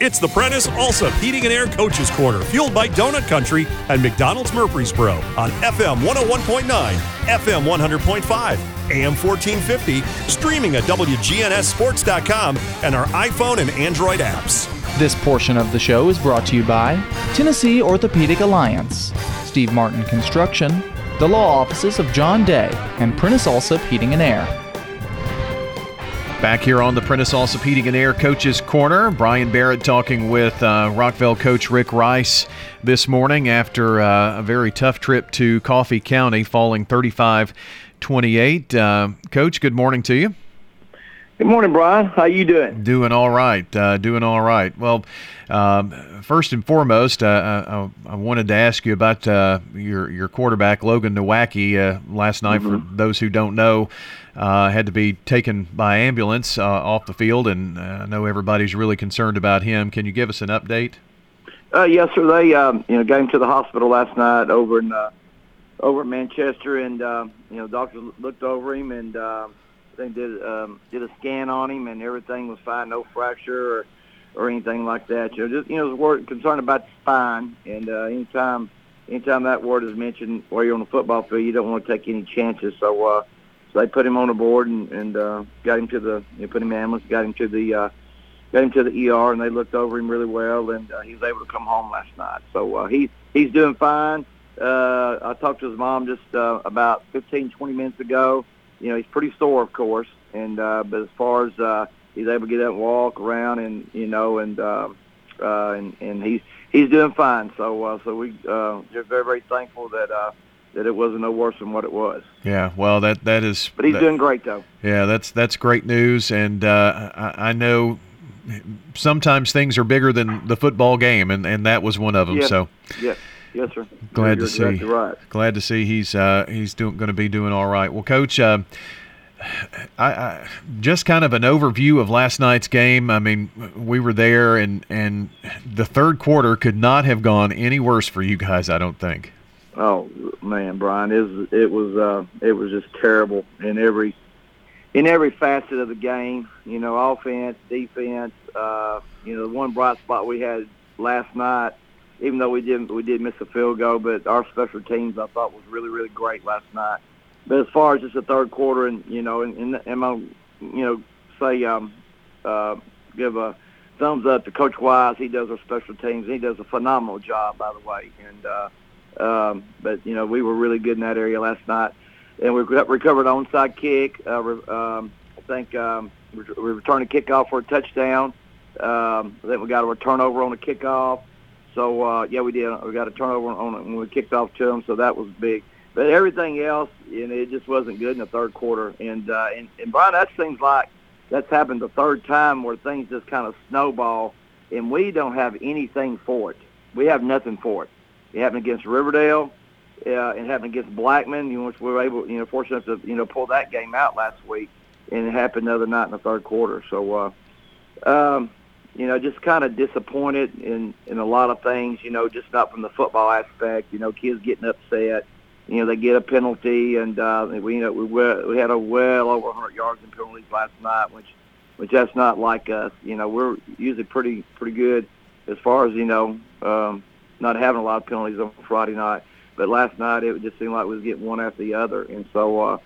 It's the Prentice Alsop Heating and Air Coaches Corner, fueled by Donut Country and McDonald's Murfreesboro on FM 101.9, FM 100.5, AM 1450, streaming at WGNSSports.com and our iPhone and Android apps. This portion of the show is brought to you by Tennessee Orthopedic Alliance, Steve Martin Construction, the law offices of John Day, and Prentice Alsop Heating and Air. Back here on the Prentice and Air Coaches Corner, Brian Barrett talking with uh, Rockvale coach Rick Rice this morning after uh, a very tough trip to Coffee County, falling 35 28. Uh, coach, good morning to you. Good morning, Brian. How you doing? Doing all right. Uh, doing all right. Well, um, first and foremost, uh, I, I, wanted to ask you about uh, your your quarterback Logan Nowacki uh, last night. Mm-hmm. For those who don't know, uh, had to be taken by ambulance uh, off the field, and I know everybody's really concerned about him. Can you give us an update? yes, sir. They um, you know got him to the hospital last night over in over in Manchester, and you know doctors looked over him and they did um, did a scan on him, and everything was fine, no fracture or or anything like that. You know, just you know, was concerned about the spine, and uh, anytime anytime that word is mentioned while you're on the football field, you don't want to take any chances. So uh, so they put him on the board and and uh, got him to the know, put him in ambulance, got him to the uh, got him to the ER, and they looked over him really well, and uh, he was able to come home last night. So uh, he he's doing fine. Uh, I talked to his mom just uh, about 15, 20 minutes ago you know, he's pretty sore, of course, and uh, but as far as uh, he's able to get up and walk around, and you know, and uh, uh, and and he's he's doing fine. So uh, so we uh, are very very thankful that. Uh, that it wasn't no worse than what it was. Yeah, well, that that is. But he's that, doing great though. Yeah, that's that's great news, and uh, I, I know sometimes things are bigger than the football game, and, and that was one of them. Yeah. So. Yeah. Yes, sir. Glad You're to see. Exactly right. Glad to see he's uh, he's doing going to be doing all right. Well, coach. Uh, I, I, just kind of an overview of last night's game. I mean, we were there, and and the third quarter could not have gone any worse for you guys. I don't think. Oh man, Brian, it was it was uh, it was just terrible in every in every facet of the game. You know, offense, defense. Uh, you know, the one bright spot we had last night, even though we didn't we did miss a field goal, but our special teams I thought was really really great last night. But as far as just the third quarter, and you know, and, and, and my, you know, say um, uh, give a thumbs up to Coach Wise. He does our special teams. He does a phenomenal job, by the way. And uh, um, but you know, we were really good in that area last night, and we recovered an onside kick. Uh, um, I think um, we returned a kickoff for a touchdown. Um, then we got a turnover on a kickoff. So uh, yeah, we did. We got a turnover on it when we kicked off to them, so that was big. But everything else, you know, it just wasn't good in the third quarter. And uh, and, and Brian, that seems like that's happened the third time where things just kind of snowball, and we don't have anything for it. We have nothing for it. It happened against Riverdale. Uh, it happened against Blackman, you know, which we were able, you know, fortunate to, you know, pull that game out last week, and it happened the other night in the third quarter. So, uh, um, you know, just kind of disappointed in in a lot of things. You know, just not from the football aspect. You know, kids getting upset you know, they get a penalty, and uh, we you know we were, we had a well over 100 yards in penalties last night, which which that's not like us. You know, we're usually pretty pretty good as far as you know, um, not having a lot of penalties on Friday night. But last night it just seemed like we was getting one after the other, and so uh,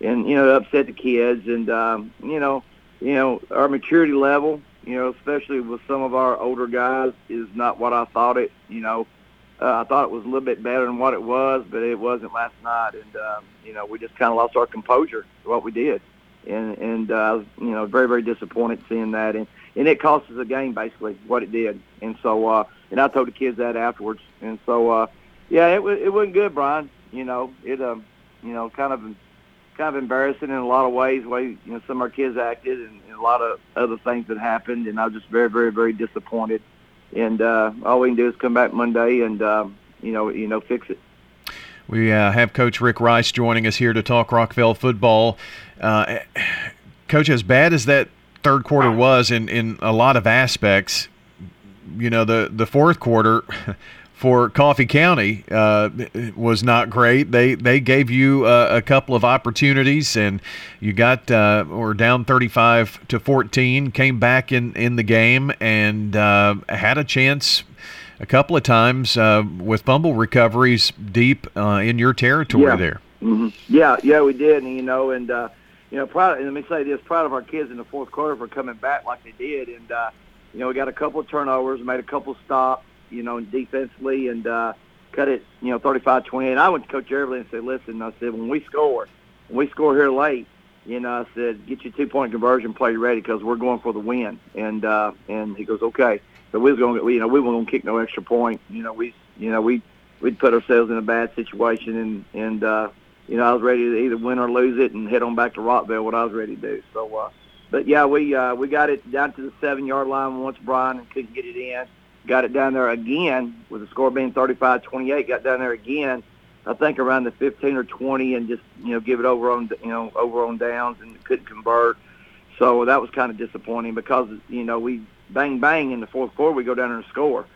and you know it upset the kids, and um, you know you know our maturity level, you know, especially with some of our older guys, is not what I thought it. You know uh, I thought it was a little bit better than what it was, but it wasn't last night. And um, you know, we just kind of lost our composure to what we did, and and uh, you know, very very disappointed seeing that, and and it cost us a game basically what it did. And so, uh, and I told the kids that afterwards, and so uh, yeah, it it wasn't good, Brian. You know, it um, you know, kind of kind of embarrassing in a lot of ways, way you know some of our kids acted, and, and a lot of other things that happened, and I was just very very very disappointed and uh, all we can do is come back Monday and uh, you know you know fix it. We uh, have Coach Rick Rice joining us here to talk Rockvale football. Uh, Coach, as bad as that third quarter was in, in a lot of aspects, you know the the fourth quarter for Coffee County uh, was not great. They they gave you uh, a couple of opportunities, and you got uh, were down 35 to 14. Came back in in the game and uh, had a chance a couple of times uh, with fumble recoveries deep uh, in your territory yeah. there. Mm-hmm. Yeah, yeah, we did, and you know, and uh, you know, proud. And let me say this: proud of our kids in the fourth quarter for coming back like they did, and uh, you know, we got a couple of turnovers, made a couple stops you know, defensively and uh, cut it, you know, 35-28. I went to Coach Everly and said, listen, I said, when we score, when we score here late, you know, I said, get your two-point conversion play ready because we're going for the win. And uh, and he goes, okay. So we was going, to, you know, we weren't going to kick no extra point. You know, we, you know, we we'd put ourselves in a bad situation, and and uh, you know, I was ready to either win or lose it and head on back to Rockvale. What I was ready to do. So, uh, but yeah, we uh, we got it down to the seven-yard line once Brian and couldn't get it in got it down there again with the score being 35-28. Got down there again, I think around the 15 or 20, and just you know give it over on you know over on downs and couldn't convert. So that was kind of disappointing because you know we bang bang in the fourth quarter we go down there and score,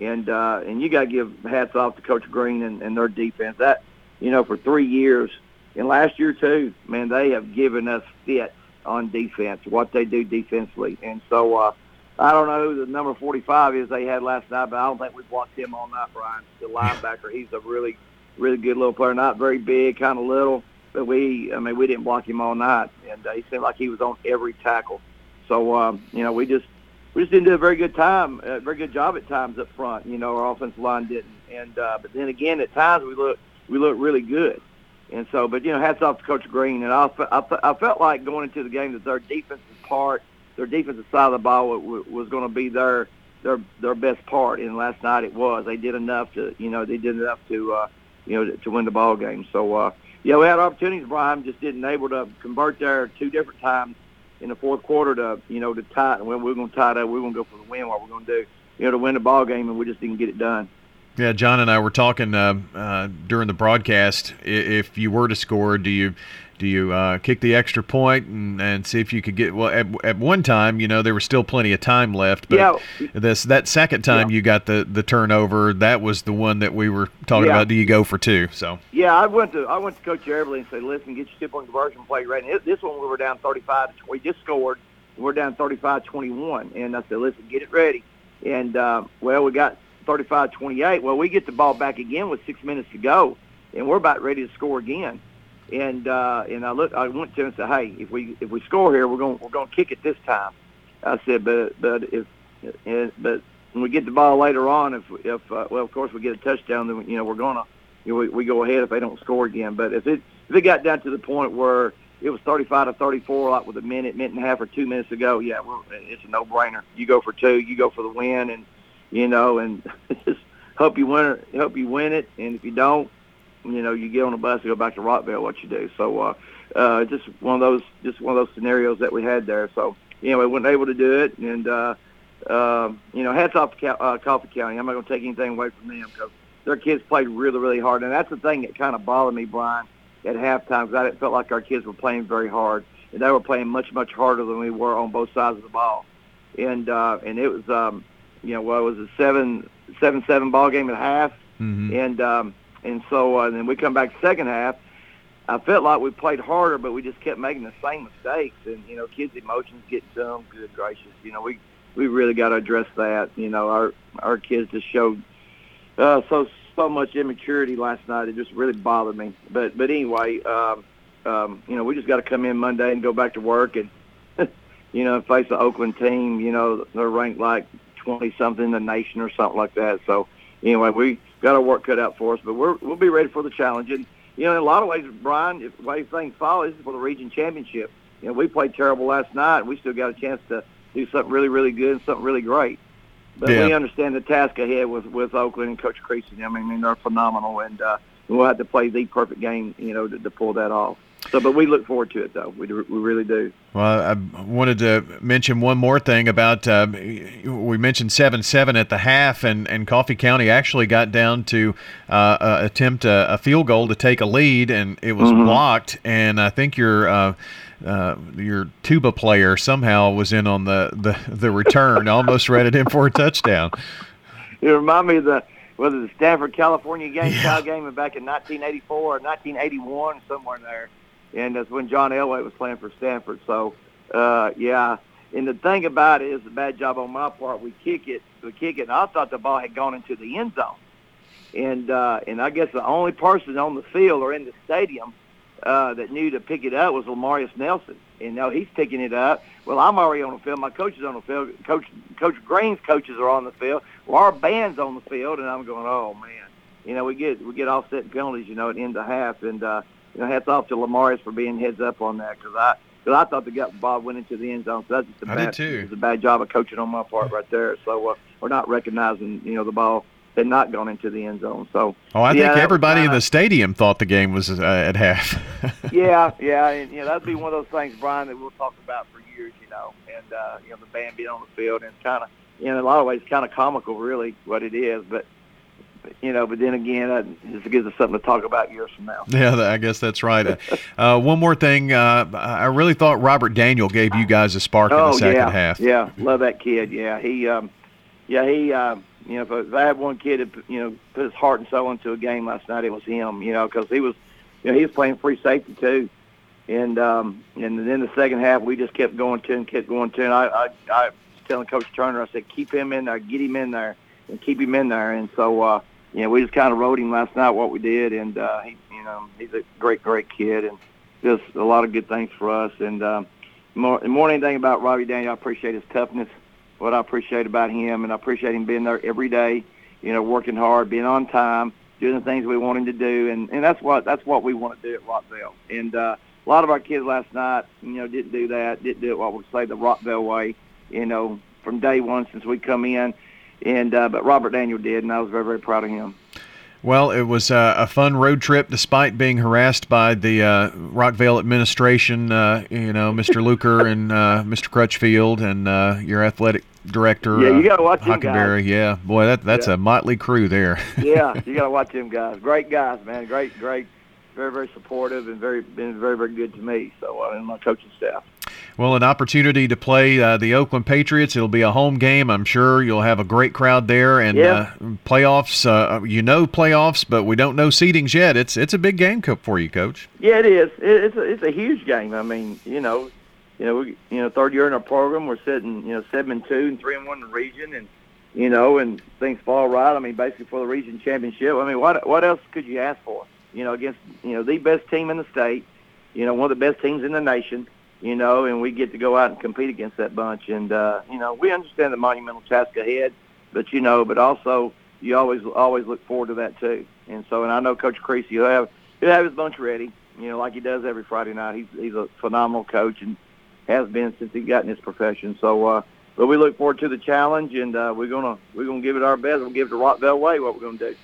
and uh, and you got to give hats off to Coach Green and, and their defense. That you know for three years and last year too, man, they have given us fits on defense, what they do defensively, and so. uh I don't know who the number 45 is they had last night, but I don't think we blocked him all night, Brian. The linebacker, he's a really, really good little player. Not very big, kind of little, but we, I mean, we didn't block him all night, and uh, he seemed like he was on every tackle. So, um, you know, we just, we just didn't do a very good time, a very good job at times up front. You know, our offensive line didn't, and uh, but then again, at times we look, we look really good. And so, but you know, hats off to Coach Green. And I, I, I felt like going into the game that their defensive part their defensive side of the ball was going to be their their their best part. And last night it was. They did enough to you know they did enough to uh, you know to win the ball game. So uh, yeah, we had opportunities. Brian just didn't able to convert there two different times in the fourth quarter to you know to tie. When we we're going to tie it up, we we're going to go for the win. What we're going to do, you know, to win the ball game, and we just didn't get it done. Yeah, John and I were talking uh, uh, during the broadcast. If you were to score, do you do you uh, kick the extra point and, and see if you could get well at, at one time you know there was still plenty of time left but yeah. this that second time yeah. you got the the turnover that was the one that we were talking yeah. about. Do you go for two? So. Yeah I went to I went to Coach Everly and said listen get your two point conversion play ready and this one we were down 35 we just scored. We're down 35-21 and I said listen get it ready. And uh, well we got 35-28 well we get the ball back again with six minutes to go and we're about ready to score again and uh, and I look, I went to him and said, "Hey, if we if we score here, we're going we're going to kick it this time." I said, "But but if but when we get the ball later on, if if uh, well, of course we get a touchdown, then you know we're gonna you know, we, we go ahead if they don't score again. But if it if it got down to the point where it was 35 to 34, like with a minute, minute and a half, or two minutes ago, go, yeah, well, it's a no-brainer. You go for two, you go for the win, and you know, and just hope you win hope you win it, and if you don't, you know, you get on a bus and go back to Rockvale, what you do. So uh, uh, just one of those, just one of those scenarios that we had there. So anyway, wasn't able to do it, and uh, uh, you know, hats off to uh, Coffee County. I'm not going to take anything away from them because their kids played really, really hard, and that's the thing that kind of bothered me, Brian, at halftime because I didn't felt like our kids were playing very hard, and they were playing much, much harder than we were on both sides of the ball, and uh, and it was, um, you know, well, it was a seven, seven, seven ball game at half, mm-hmm. and um, and so uh, then we come back second half. I felt like we played harder, but we just kept making the same mistakes. And you know, kids' emotions get them. Good gracious, you know, we we really got to address that. You know, our our kids just showed uh, so so much immaturity last night. It just really bothered me. But but anyway, um, um, you know, we just got to come in Monday and go back to work and you know face the Oakland team. You know, they're ranked like twenty something in the nation or something like that. So anyway, we got our work cut out for us, but we're, we'll be ready for the challenge. And, you know, in a lot of ways, Brian, if the way things fall, this is for the region championship. You know, we played terrible last night. We still got a chance to do something really, really good and something really great. But yeah. we understand the task ahead with, with Oakland and Coach Creasy. I mean, they're phenomenal, and uh, we'll have to play the perfect game, you know, to, to pull that off. So, but we look forward to it, though. We, do, we really do. Well, I wanted to mention one more thing about uh, we mentioned seven seven at the half, and, and Coffee County actually got down to uh, uh, attempt a, a, field goal to take a lead, and it was mm-hmm. blocked. And I think your uh, uh, your tuba player somehow was in on the the, the return, almost read it in for a touchdown. It reminded me of the whether the Stanford California game yeah. game back in 1984 or 1981 somewhere in there, and that's when John Elway was playing for Stanford. So uh, yeah. And the thing about it is a bad job on my part. We kick it, we kick it. And I thought the ball had gone into the end zone, and uh, and I guess the only person on the field or in the stadium uh, that knew to pick it up was Lamarius Nelson. And now he's picking it up. Well, I'm already on the field. My coach is on the field. Coach Coach Green's coaches are on the field. Well, our band's on the field, and I'm going, oh man. You know, we get we get offset penalties. You know, at the end of half, and uh, you know, hats off to Lamarius for being heads up on that because I because I thought the gut ball went into the end zone. So that's just a I bad. It's a bad job of coaching on my part right there. So uh, we're not recognizing, you know, the ball had not gone into the end zone. So oh, I yeah, think everybody kinda, in the stadium thought the game was uh, at half. yeah, yeah, and you know that'd be one of those things, Brian, that we'll talk about for years. You know, and uh, you know the band being on the field and kind of, you know, in a lot of ways, kind of comical, really, what it is, but you know, but then again, that just gives us something to talk about years from now. Yeah, I guess that's right. uh, one more thing, uh, I really thought Robert Daniel gave you guys a spark oh, in the second yeah, half. Yeah, love that kid. Yeah, he, um, yeah, he, uh, you know, if, if I had one kid that you know put his heart and soul into a game last night, it was him. You know, because he was, you know, he was playing free safety too. And um, and then the second half, we just kept going to and kept going to. And I, I, I was telling Coach Turner, I said, keep him in there, get him in there, and keep him in there. And so, uh, you know, we just kind of wrote him last night what we did, and uh, he, you know, he's a great, great kid, and just a lot of good things for us. And um, more, more than anything about Robbie Daniel, I appreciate his toughness. What I appreciate about him, and I appreciate him being there every day. You know, working hard, being on time, doing the things we want him to do, and and that's what that's what we want to do at Rockvale. And uh, a lot of our kids last night, you know, didn't do that, didn't do it what we say the Rockvale way. You know, from day one since we come in and uh, but Robert Daniel did, and I was very very proud of him. Well, it was uh, a fun road trip, despite being harassed by the uh, Rockvale administration. Uh, you know, Mr. Luker and uh, Mr. Crutchfield, and uh, your athletic director. Yeah, you got to watch him guys. Yeah, boy, that that's yeah. a motley crew there. yeah, you got to watch them guys. Great guys, man. Great, great, very very supportive, and very been very very good to me. So, uh, and my coaching staff. Well, an opportunity to play uh, the Oakland Patriots. It'll be a home game. I'm sure you'll have a great crowd there. And yeah. uh, playoffs, uh, you know playoffs, but we don't know seedings yet. It's it's a big game for you, Coach. Yeah, it is. it's a, it's a huge game. I mean, you know, you know, we, you know, third year in our program, we're sitting, you know, seven and two and three and one in the region, and you know, and things fall right. I mean, basically for the region championship. I mean, what what else could you ask for? You know, against you know the best team in the state, you know, one of the best teams in the nation you know, and we get to go out and compete against that bunch. And uh, you know, we understand the monumental task ahead, but you know, but also you always always look forward to that too. And so, and I know Coach Creasy will have he'll have his bunch ready, you know, like he does every Friday night. He's he's a phenomenal coach and has been since he got in his profession. So, uh, but we look forward to the challenge, and uh, we're gonna we're gonna give it our best. We'll give it the Rockvale way. What we're gonna do.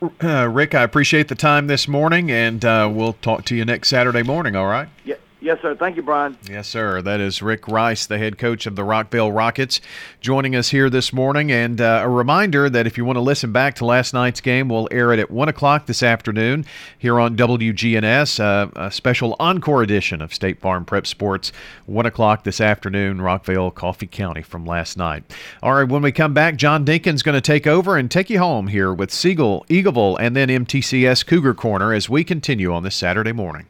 Rick, I appreciate the time this morning, and uh, we'll talk to you next Saturday morning. All right? Yeah. Yes, sir. Thank you, Brian. Yes, sir. That is Rick Rice, the head coach of the Rockvale Rockets, joining us here this morning. And uh, a reminder that if you want to listen back to last night's game, we'll air it at 1 o'clock this afternoon here on WGNS, uh, a special encore edition of State Farm Prep Sports, 1 o'clock this afternoon, Rockvale, Coffee County from last night. All right, when we come back, John Dinkins is going to take over and take you home here with Siegel, Eagleville, and then MTCS Cougar Corner as we continue on this Saturday morning.